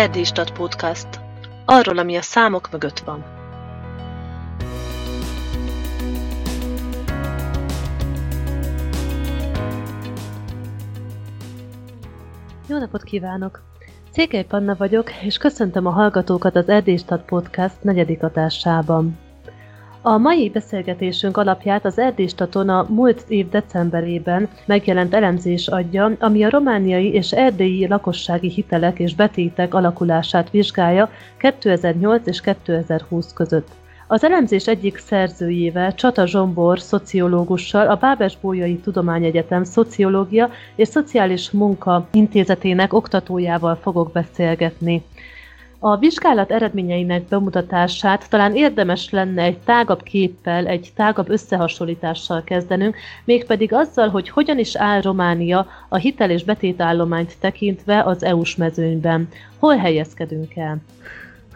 Erdélystat Podcast. Arról, ami a számok mögött van. Jó napot kívánok! Székely Panna vagyok, és köszöntöm a hallgatókat az Erdélystat Podcast negyedik adásában. A mai beszélgetésünk alapját az Erdélystaton a múlt év decemberében megjelent elemzés adja, ami a romániai és erdélyi lakossági hitelek és betétek alakulását vizsgálja 2008 és 2020 között. Az elemzés egyik szerzőjével, Csata Zsombor szociológussal, a Bábes-Bolyai Tudományegyetem Szociológia és Szociális Munka Intézetének oktatójával fogok beszélgetni. A vizsgálat eredményeinek bemutatását talán érdemes lenne egy tágabb képpel, egy tágabb összehasonlítással kezdenünk, mégpedig azzal, hogy hogyan is áll Románia a hitel és betétállományt tekintve az EU-s mezőnyben. Hol helyezkedünk el?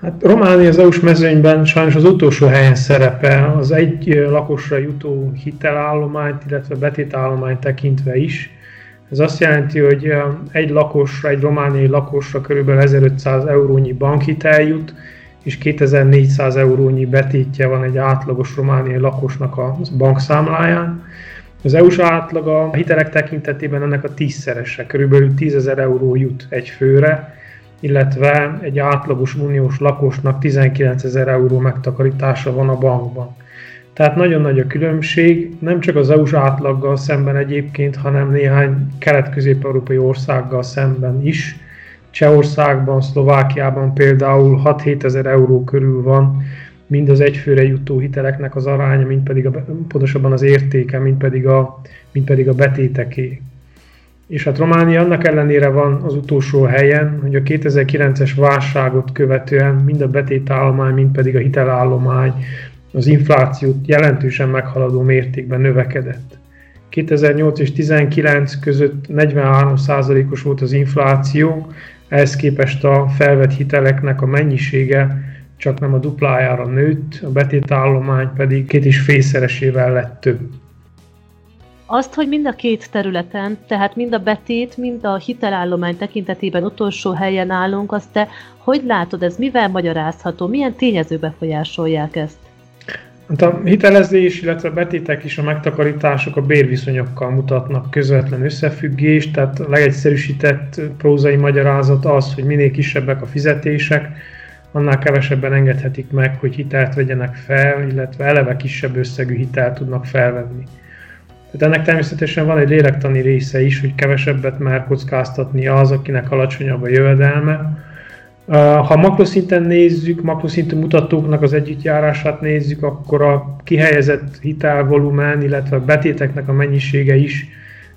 Hát Románia az EU-s mezőnyben sajnos az utolsó helyen szerepel, az egy lakosra jutó hitelállományt, illetve betétállományt tekintve is. Ez azt jelenti, hogy egy lakosra, egy romániai lakosra kb. 1500 eurónyi bankhitel jut, és 2400 eurónyi betétje van egy átlagos romániai lakosnak a bankszámláján. Az EU-s átlag a hitelek tekintetében ennek a tízszerese, körülbelül 10 ezer euró jut egy főre, illetve egy átlagos uniós lakosnak 19 ezer euró megtakarítása van a bankban. Tehát nagyon nagy a különbség, nem csak az EU-s átlaggal szemben egyébként, hanem néhány kelet-közép-európai országgal szemben is. Csehországban, Szlovákiában például 6-7 ezer euró körül van mind az egyfőre jutó hiteleknek az aránya, mind pedig a, pontosabban az értéke, mind pedig a, mind pedig a betéteké. És hát Románia annak ellenére van az utolsó helyen, hogy a 2009-es válságot követően mind a betétállomány, mind pedig a hitelállomány az inflációt jelentősen meghaladó mértékben növekedett. 2008 és 2019 között 43%-os volt az infláció, ehhez képest a felvett hiteleknek a mennyisége csak nem a duplájára nőtt, a betétállomány pedig két és félszeresével lett több. Azt, hogy mind a két területen, tehát mind a betét, mind a hitelállomány tekintetében utolsó helyen állunk, azt te hogy látod, ez mivel magyarázható, milyen tényező befolyásolják ezt? Hát a hitelezés, illetve a betétek is a megtakarítások a bérviszonyokkal mutatnak közvetlen összefüggést, tehát a legegyszerűsített prózai magyarázat az, hogy minél kisebbek a fizetések, annál kevesebben engedhetik meg, hogy hitelt vegyenek fel, illetve eleve kisebb összegű hitelt tudnak felvenni. Tehát ennek természetesen van egy lélektani része is, hogy kevesebbet mer kockáztatni az, akinek alacsonyabb a jövedelme, ha makroszinten nézzük, makroszintű mutatóknak az együttjárását nézzük, akkor a kihelyezett hitelvolumen, illetve a betéteknek a mennyisége is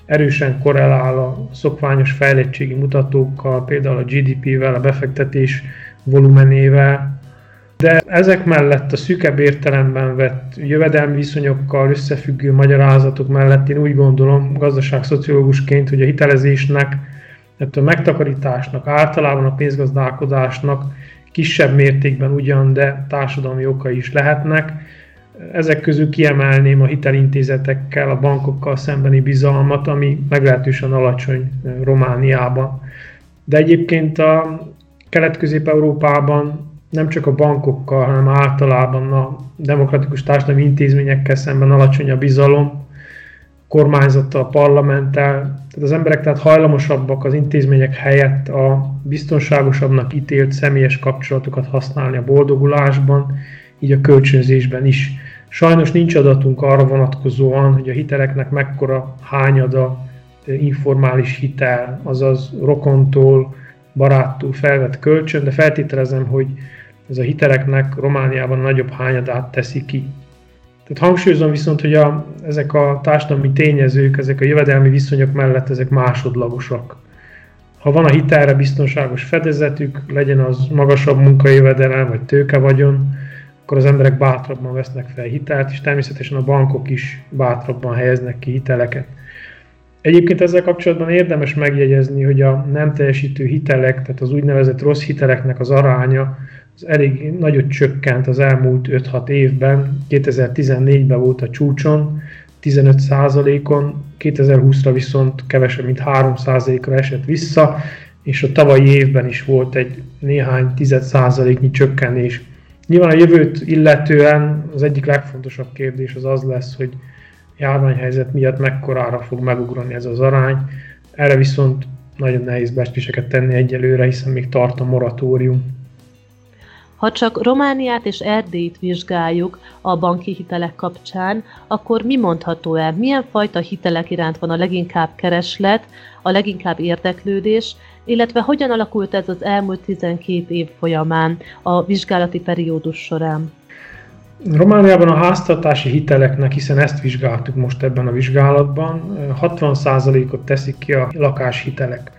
erősen korrelál a szokványos fejlettségi mutatókkal, például a GDP-vel, a befektetés volumenével. De ezek mellett a szűkebb értelemben vett jövedelmi viszonyokkal összefüggő magyarázatok mellett én úgy gondolom gazdaságszociológusként, hogy a hitelezésnek a megtakarításnak, általában a pénzgazdálkodásnak kisebb mértékben ugyan, de társadalmi okai is lehetnek. Ezek közül kiemelném a hitelintézetekkel, a bankokkal szembeni bizalmat, ami meglehetősen alacsony Romániában. De egyébként a Kelet-Közép-Európában nem csak a bankokkal, hanem általában a demokratikus társadalmi intézményekkel szemben alacsony a bizalom, kormányzattal, parlamenttel, tehát az emberek tehát hajlamosabbak az intézmények helyett a biztonságosabbnak ítélt személyes kapcsolatokat használni a boldogulásban, így a kölcsönzésben is. Sajnos nincs adatunk arra vonatkozóan, hogy a hiteleknek mekkora hányada informális hitel, azaz rokontól, baráttól felvett kölcsön, de feltételezem, hogy ez a hiteleknek Romániában nagyobb hányadát teszi ki. Tehát hangsúlyozom viszont, hogy a, ezek a társadalmi tényezők, ezek a jövedelmi viszonyok mellett ezek másodlagosak. Ha van a hitelre biztonságos fedezetük, legyen az magasabb munkajövedelem vagy tőke vagyon, akkor az emberek bátrabban vesznek fel hitelt, és természetesen a bankok is bátrabban helyeznek ki hiteleket. Egyébként ezzel kapcsolatban érdemes megjegyezni, hogy a nem teljesítő hitelek, tehát az úgynevezett rossz hiteleknek az aránya az elég nagyot csökkent az elmúlt 5-6 évben. 2014-ben volt a csúcson, 15%-on, 2020-ra viszont kevesebb, mint 3%-ra esett vissza, és a tavalyi évben is volt egy néhány tized százaléknyi csökkenés. Nyilván a jövőt illetően az egyik legfontosabb kérdés az az lesz, hogy járványhelyzet miatt mekkorára fog megugrani ez az arány. Erre viszont nagyon nehéz becsléseket tenni egyelőre, hiszen még tart a moratórium. Ha csak Romániát és Erdélyt vizsgáljuk a banki hitelek kapcsán, akkor mi mondható el? Milyen fajta hitelek iránt van a leginkább kereslet, a leginkább érdeklődés, illetve hogyan alakult ez az elmúlt 12 év folyamán a vizsgálati periódus során? Romániában a háztartási hiteleknek, hiszen ezt vizsgáltuk most ebben a vizsgálatban, 60%-ot teszik ki a lakáshitelek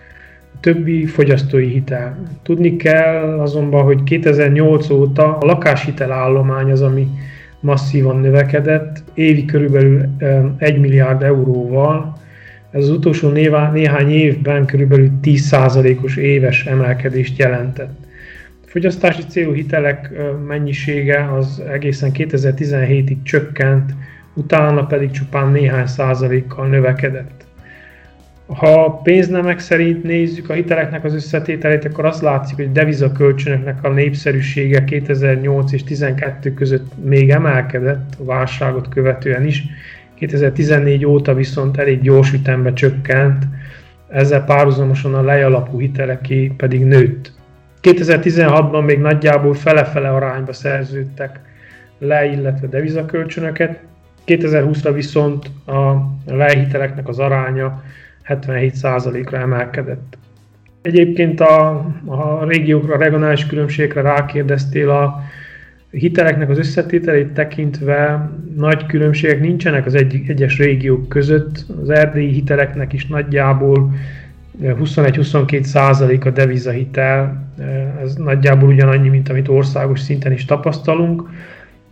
többi fogyasztói hitel. Tudni kell azonban, hogy 2008 óta a lakáshitel állomány az, ami masszívan növekedett, évi körülbelül 1 milliárd euróval. Ez az utolsó néhány évben körülbelül 10%-os éves emelkedést jelentett. Fogyasztási célú hitelek mennyisége az egészen 2017-ig csökkent, utána pedig csupán néhány százalékkal növekedett. Ha a pénznemek szerint nézzük a hiteleknek az összetételét, akkor azt látszik, hogy devizakölcsönöknek a népszerűsége 2008 és 2012 között még emelkedett, a válságot követően is. 2014 óta viszont elég gyors ütembe csökkent, ezzel párhuzamosan a lejalapú hiteleké pedig nőtt. 2016-ban még nagyjából fele-fele arányba szerződtek le, illetve devizakölcsönöket, 2020-ra viszont a lehiteleknek az aránya 77%-ra emelkedett. Egyébként a, a régiókra, a regionális különbségekre rákérdeztél, a hiteleknek az összetételét tekintve nagy különbségek nincsenek az egy, egyes régiók között. Az erdélyi hiteleknek is nagyjából 21-22 százalék a devizahitel, ez nagyjából ugyanannyi, mint amit országos szinten is tapasztalunk.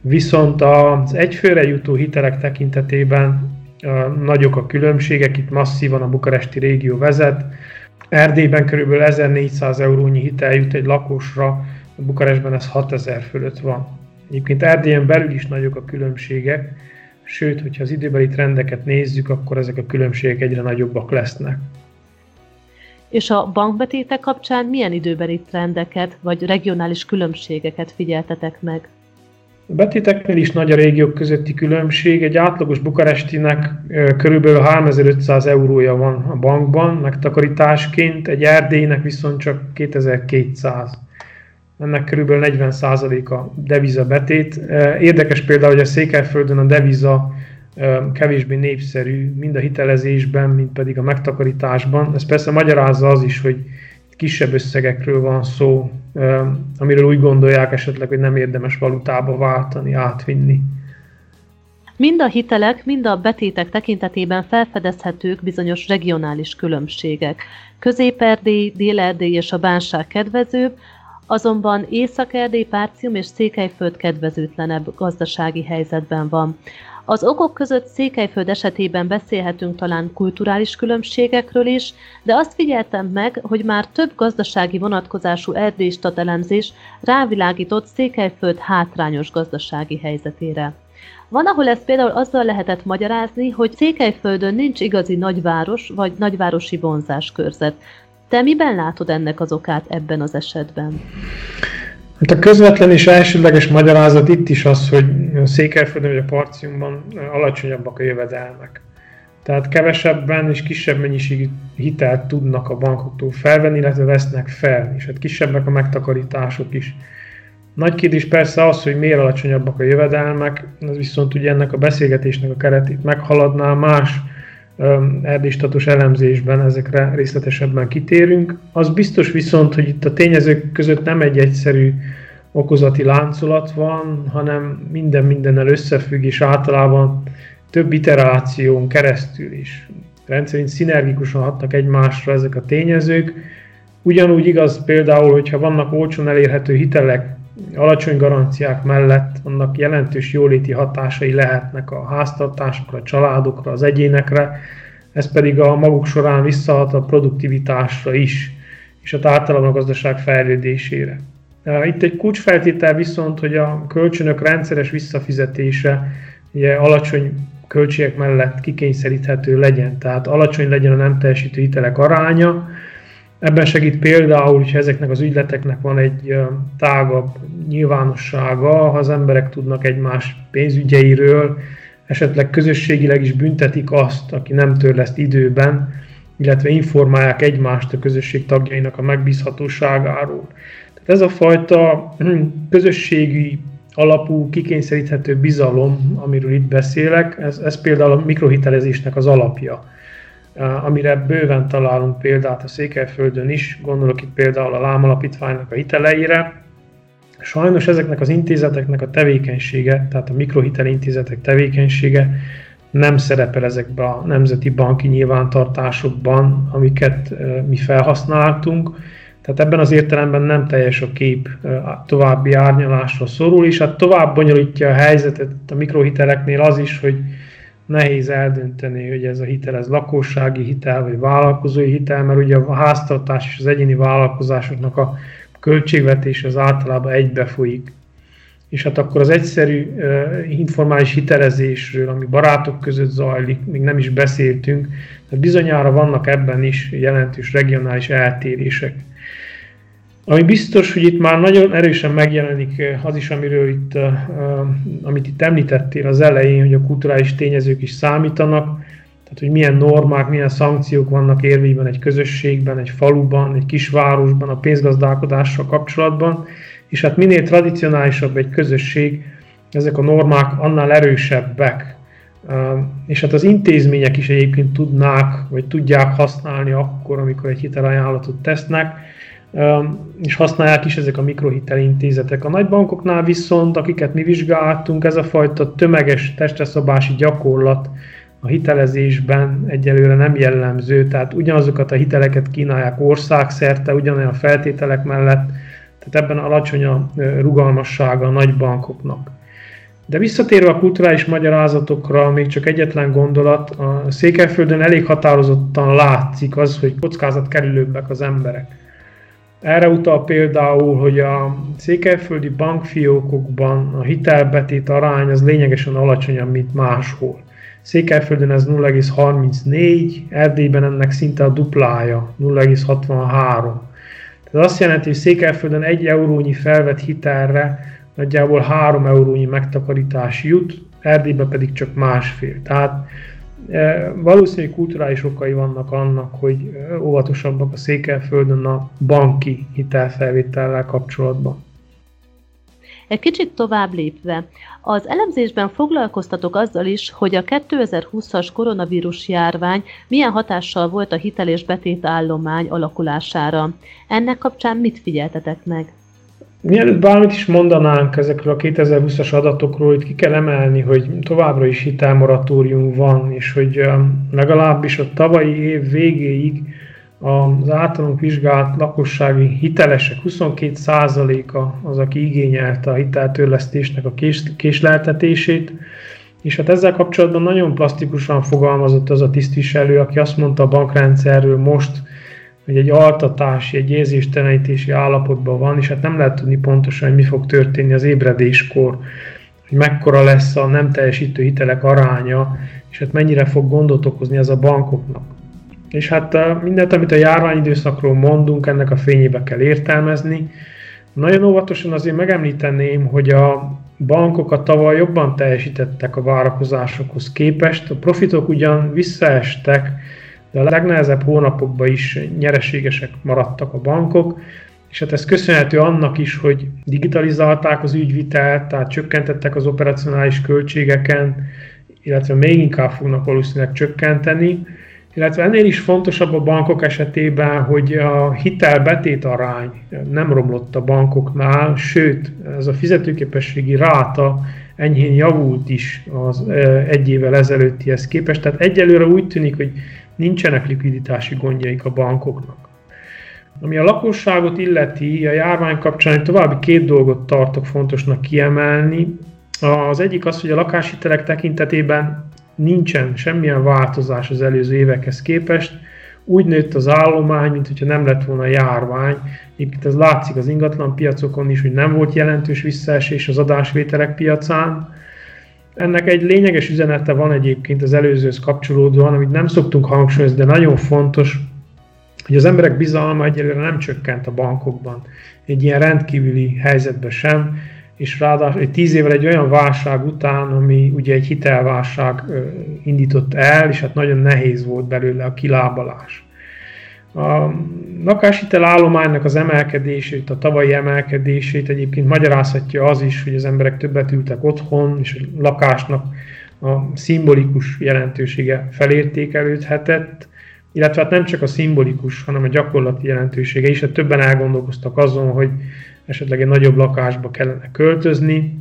Viszont az egyfőre jutó hitelek tekintetében nagyok a különbségek, itt masszívan a bukaresti régió vezet. Erdélyben kb. 1400 eurónyi hitel jut egy lakosra, Bukarestben ez 6000 fölött van. Egyébként Erdélyen belül is nagyok a különbségek, sőt, hogyha az időbeli trendeket nézzük, akkor ezek a különbségek egyre nagyobbak lesznek. És a bankbetétek kapcsán milyen időbeli trendeket vagy regionális különbségeket figyeltetek meg? A betéteknél is nagy a régiók közötti különbség. Egy átlagos bukarestinek körülbelül 3500 eurója van a bankban megtakarításként, egy erdélynek viszont csak 2200. Ennek körülbelül 40% a deviza betét. Érdekes például, hogy a Székelyföldön a deviza kevésbé népszerű, mind a hitelezésben, mind pedig a megtakarításban. Ez persze magyarázza az is, hogy kisebb összegekről van szó, amiről úgy gondolják esetleg, hogy nem érdemes valutába váltani, átvinni. Mind a hitelek, mind a betétek tekintetében felfedezhetők bizonyos regionális különbségek. Közép-Erdély, Dél-Erdély és a bánság kedvezőbb, azonban Észak-Erdély, Párcium és Székelyföld kedvezőtlenebb gazdasági helyzetben van. Az okok között Székelyföld esetében beszélhetünk talán kulturális különbségekről is, de azt figyeltem meg, hogy már több gazdasági vonatkozású erdélystat elemzés rávilágított Székelyföld hátrányos gazdasági helyzetére. Van, ahol ezt például azzal lehetett magyarázni, hogy Székelyföldön nincs igazi nagyváros vagy nagyvárosi vonzáskörzet. Te miben látod ennek az okát ebben az esetben? Hát a közvetlen és elsődleges magyarázat itt is az, hogy a Székelyföldön vagy a Parciumban alacsonyabbak a jövedelmek. Tehát kevesebben és kisebb mennyiségű hitelt tudnak a bankoktól felvenni, illetve vesznek fel, és hát kisebbek a megtakarítások is. Nagy kérdés persze az, hogy miért alacsonyabbak a jövedelmek, az viszont ugye ennek a beszélgetésnek a keretét meghaladná más erdélystatus elemzésben ezekre részletesebben kitérünk. Az biztos viszont, hogy itt a tényezők között nem egy egyszerű okozati láncolat van, hanem minden mindennel összefügg, és általában több iteráción keresztül is. Rendszerint szinergikusan hatnak egymásra ezek a tényezők. Ugyanúgy igaz például, hogyha vannak olcsón elérhető hitelek, alacsony garanciák mellett annak jelentős jóléti hatásai lehetnek a háztartásokra, a családokra, az egyénekre, ez pedig a maguk során visszahat a produktivitásra is, és a általában a gazdaság fejlődésére. Itt egy kulcsfeltétel viszont, hogy a kölcsönök rendszeres visszafizetése ugye alacsony költségek mellett kikényszeríthető legyen, tehát alacsony legyen a nem teljesítő hitelek aránya, Ebben segít például, hogyha ezeknek az ügyleteknek van egy tágabb nyilvánossága, ha az emberek tudnak egymás pénzügyeiről, esetleg közösségileg is büntetik azt, aki nem törleszt időben, illetve informálják egymást a közösség tagjainak a megbízhatóságáról. Tehát ez a fajta közösségi alapú, kikényszeríthető bizalom, amiről itt beszélek, ez, ez például a mikrohitelezésnek az alapja, amire bőven találunk példát a Székelyföldön is, gondolok itt például a Lámalapítványnak a hiteleire. Sajnos ezeknek az intézeteknek a tevékenysége, tehát a mikrohitelintézetek tevékenysége nem szerepel ezekben a nemzeti banki nyilvántartásokban, amiket mi felhasználtunk, tehát ebben az értelemben nem teljes a kép további árnyalásra szorul, és hát tovább bonyolítja a helyzetet a mikrohiteleknél az is, hogy nehéz eldönteni, hogy ez a hitel ez lakossági hitel, vagy vállalkozói hitel, mert ugye a háztartás és az egyéni vállalkozásoknak a költségvetés az általában egybe folyik. És hát akkor az egyszerű uh, informális hitelezésről, ami barátok között zajlik, még nem is beszéltünk, tehát bizonyára vannak ebben is jelentős regionális eltérések. Ami biztos, hogy itt már nagyon erősen megjelenik eh, az is, amiről itt, eh, eh, amit itt említettél az elején, hogy a kulturális tényezők is számítanak, tehát hogy milyen normák, milyen szankciók vannak érvényben egy közösségben, egy faluban, egy kisvárosban, a pénzgazdálkodással kapcsolatban, és hát minél tradicionálisabb egy közösség, ezek a normák annál erősebbek. És hát az intézmények is egyébként tudnák, vagy tudják használni akkor, amikor egy hitelajánlatot tesznek, és használják is ezek a mikrohitelintézetek. A nagybankoknál viszont, akiket mi vizsgáltunk, ez a fajta tömeges testreszabási gyakorlat a hitelezésben egyelőre nem jellemző, tehát ugyanazokat a hiteleket kínálják országszerte, ugyanolyan feltételek mellett, tehát ebben alacsony a rugalmassága a nagybankoknak. De visszatérve a kulturális magyarázatokra, még csak egyetlen gondolat, a Székelyföldön elég határozottan látszik az, hogy kockázat kerülőbbek az emberek. Erre utal például, hogy a székelyföldi bankfiókokban a hitelbetét arány az lényegesen alacsonyabb, mint máshol. Székelyföldön ez 0,34, Erdélyben ennek szinte a duplája, 0,63. Ez azt jelenti, hogy Székelyföldön egy eurónyi felvett hitelre nagyjából 3 eurónyi megtakarítás jut, Erdélyben pedig csak másfél. Tehát valószínűleg kulturális okai vannak annak, hogy e, óvatosabbak a Székelyföldön a banki hitelfelvétellel kapcsolatban. Egy kicsit tovább lépve, az elemzésben foglalkoztatok azzal is, hogy a 2020-as koronavírus járvány milyen hatással volt a hitel és betétállomány alakulására. Ennek kapcsán mit figyeltetek meg? Mielőtt bármit is mondanánk ezekről a 2020-as adatokról, itt ki kell emelni, hogy továbbra is hitelmoratórium van, és hogy legalábbis a tavalyi év végéig az általunk vizsgált lakossági hitelesek 22%-a az, aki igényelte a hiteltörlesztésnek a kés, késleltetését, és hát ezzel kapcsolatban nagyon plastikusan fogalmazott az a tisztviselő, aki azt mondta a bankrendszerről most, hogy egy altatási, egy érzéstelenítési állapotban van, és hát nem lehet tudni pontosan, hogy mi fog történni az ébredéskor, hogy mekkora lesz a nem teljesítő hitelek aránya, és hát mennyire fog gondot okozni ez a bankoknak. És hát mindent, amit a járványidőszakról mondunk, ennek a fényébe kell értelmezni. Nagyon óvatosan azért megemlíteném, hogy a bankok a tavaly jobban teljesítettek a várakozásokhoz képest, a profitok ugyan visszaestek, de a legnehezebb hónapokban is nyereségesek maradtak a bankok, és hát ez köszönhető annak is, hogy digitalizálták az ügyvitelt, tehát csökkentettek az operacionális költségeken, illetve még inkább fognak valószínűleg csökkenteni, illetve ennél is fontosabb a bankok esetében, hogy a hitel-betét arány nem romlott a bankoknál, sőt, ez a fizetőképességi ráta enyhén javult is az egy évvel ezelőttihez képest. Tehát egyelőre úgy tűnik, hogy nincsenek likviditási gondjaik a bankoknak. Ami a lakosságot illeti, a járvány kapcsán további két dolgot tartok fontosnak kiemelni. Az egyik az, hogy a lakáshitelek tekintetében nincsen semmilyen változás az előző évekhez képest. Úgy nőtt az állomány, mint hogyha nem lett volna járvány. Egyébként ez látszik az ingatlan piacokon is, hogy nem volt jelentős visszaesés az adásvételek piacán. Ennek egy lényeges üzenete van egyébként az előzőhöz kapcsolódóan, amit nem szoktunk hangsúlyozni, de nagyon fontos, hogy az emberek bizalma egyelőre nem csökkent a bankokban, egy ilyen rendkívüli helyzetben sem, és ráadásul egy tíz évvel egy olyan válság után, ami ugye egy hitelválság indított el, és hát nagyon nehéz volt belőle a kilábalás. A lakáshitel állománynak az emelkedését, a tavalyi emelkedését egyébként magyarázhatja az is, hogy az emberek többet ültek otthon, és a lakásnak a szimbolikus jelentősége felértékelődhetett, illetve hát nem csak a szimbolikus, hanem a gyakorlati jelentősége is, hát többen elgondolkoztak azon, hogy esetleg egy nagyobb lakásba kellene költözni.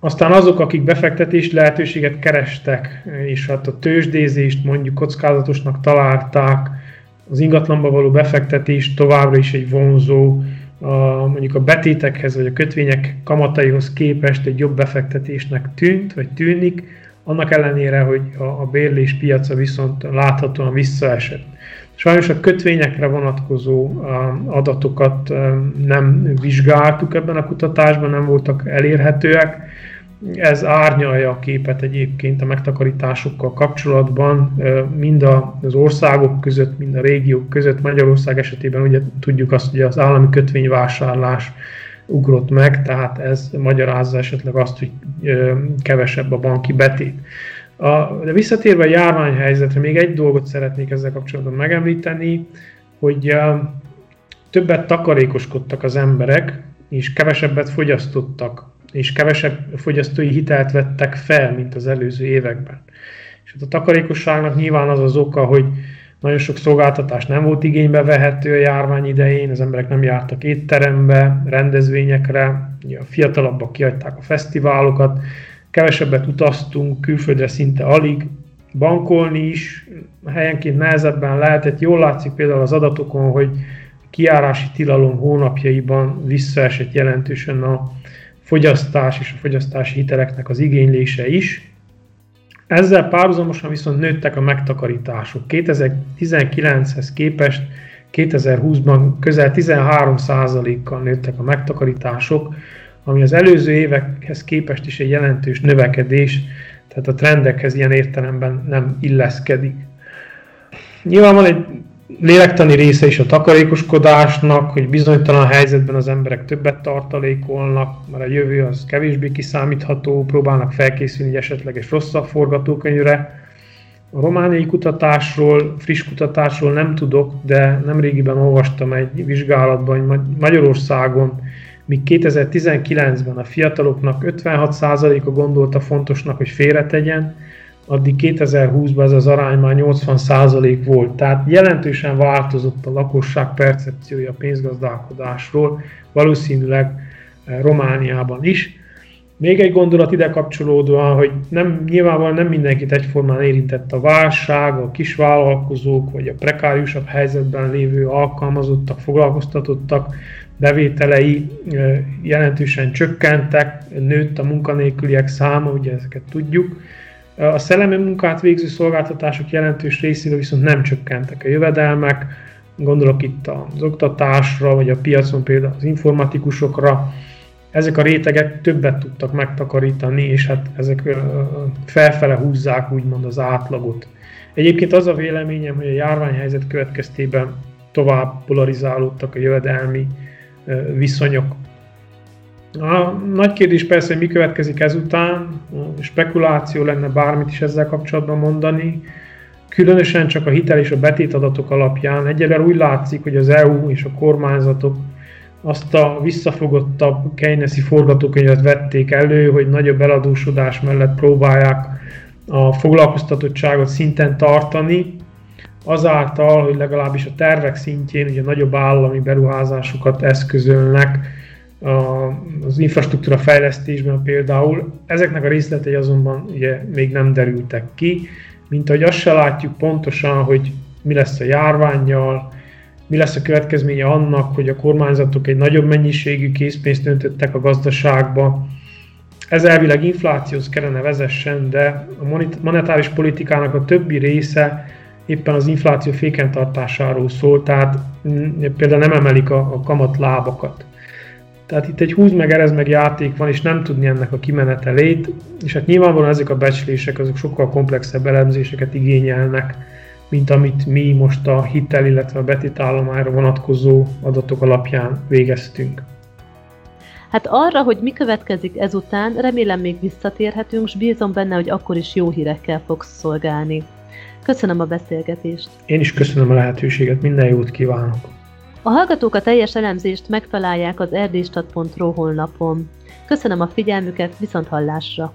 Aztán azok, akik befektetési lehetőséget kerestek, és hát a tőzsdézést mondjuk kockázatosnak találták, az ingatlanba való befektetés továbbra is egy vonzó, a, mondjuk a betétekhez vagy a kötvények kamataihoz képest egy jobb befektetésnek tűnt, vagy tűnik, annak ellenére, hogy a, a bérlés piaca viszont láthatóan visszaesett. Sajnos a kötvényekre vonatkozó adatokat nem vizsgáltuk ebben a kutatásban, nem voltak elérhetőek. Ez árnyalja a képet egyébként a megtakarításokkal kapcsolatban, mind az országok között, mind a régiók között. Magyarország esetében ugye tudjuk azt, hogy az állami kötvényvásárlás ugrott meg, tehát ez magyarázza esetleg azt, hogy kevesebb a banki betét. A, de visszatérve a járványhelyzetre, még egy dolgot szeretnék ezzel kapcsolatban megemlíteni, hogy többet takarékoskodtak az emberek, és kevesebbet fogyasztottak, és kevesebb fogyasztói hitelt vettek fel, mint az előző években. És hát a takarékosságnak nyilván az az oka, hogy nagyon sok szolgáltatás nem volt igénybe vehető a járvány idején, az emberek nem jártak étterembe, rendezvényekre, a fiatalabbak kiadták a fesztiválokat, kevesebbet utaztunk, külföldre szinte alig, bankolni is helyenként nehezebben lehetett. Jól látszik például az adatokon, hogy a kiárási tilalom hónapjaiban visszaesett jelentősen a fogyasztás és a fogyasztási hiteleknek az igénylése is. Ezzel párhuzamosan viszont nőttek a megtakarítások. 2019-hez képest 2020-ban közel 13%-kal nőttek a megtakarítások, ami az előző évekhez képest is egy jelentős növekedés, tehát a trendekhez ilyen értelemben nem illeszkedik. Nyilván van egy lélektani része is a takarékoskodásnak, hogy bizonytalan helyzetben az emberek többet tartalékolnak, mert a jövő az kevésbé kiszámítható, próbálnak felkészülni egy esetleges rosszabb forgatókönyvre. A romániai kutatásról, friss kutatásról nem tudok, de nemrégiben olvastam egy vizsgálatban, hogy Magyarországon míg 2019-ben a fiataloknak 56%-a gondolta fontosnak, hogy félretegyen, addig 2020-ban ez az arány már 80% volt. Tehát jelentősen változott a lakosság percepciója a pénzgazdálkodásról, valószínűleg eh, Romániában is. Még egy gondolat ide kapcsolódóan, hogy nem, nyilvánvalóan nem mindenkit egyformán érintett a válság, a kisvállalkozók vagy a prekáriusabb helyzetben lévő alkalmazottak, foglalkoztatottak bevételei jelentősen csökkentek, nőtt a munkanélküliek száma, ugye ezeket tudjuk. A szellemi munkát végző szolgáltatások jelentős részéről viszont nem csökkentek a jövedelmek, gondolok itt az oktatásra, vagy a piacon például az informatikusokra, ezek a rétegek többet tudtak megtakarítani, és hát ezek felfele húzzák úgymond az átlagot. Egyébként az a véleményem, hogy a járványhelyzet következtében tovább polarizálódtak a jövedelmi viszonyok. A nagy kérdés persze, hogy mi következik ezután, spekuláció lenne bármit is ezzel kapcsolatban mondani, különösen csak a hitel és a betétadatok alapján. Egyelőre úgy látszik, hogy az EU és a kormányzatok azt a visszafogottabb Keynesi forgatókönyvet vették elő, hogy nagyobb eladósodás mellett próbálják a foglalkoztatottságot szinten tartani, azáltal, hogy legalábbis a tervek szintjén ugye nagyobb állami beruházásokat eszközölnek az infrastruktúra fejlesztésben például. Ezeknek a részletei azonban ugye még nem derültek ki, mint ahogy azt se látjuk pontosan, hogy mi lesz a járványjal, mi lesz a következménye annak, hogy a kormányzatok egy nagyobb mennyiségű készpénzt öntöttek a gazdaságba. Ez elvileg inflációhoz kellene vezessen, de a monetáris politikának a többi része éppen az infláció fékentartásáról szól, tehát például nem emelik a, a kamatlábakat. Tehát itt egy húz meg, erez meg játék van, és nem tudni ennek a kimenetelét, és hát nyilvánvalóan ezek a becslések azok sokkal komplexebb elemzéseket igényelnek, mint amit mi most a hitel, illetve a betétállományra vonatkozó adatok alapján végeztünk. Hát arra, hogy mi következik ezután, remélem még visszatérhetünk, és bízom benne, hogy akkor is jó hírekkel fogsz szolgálni. Köszönöm a beszélgetést. Én is köszönöm a lehetőséget, minden jót kívánok. A hallgatók a teljes elemzést megtalálják az erdéstat.ro honlapon. Köszönöm a figyelmüket, viszont hallásra!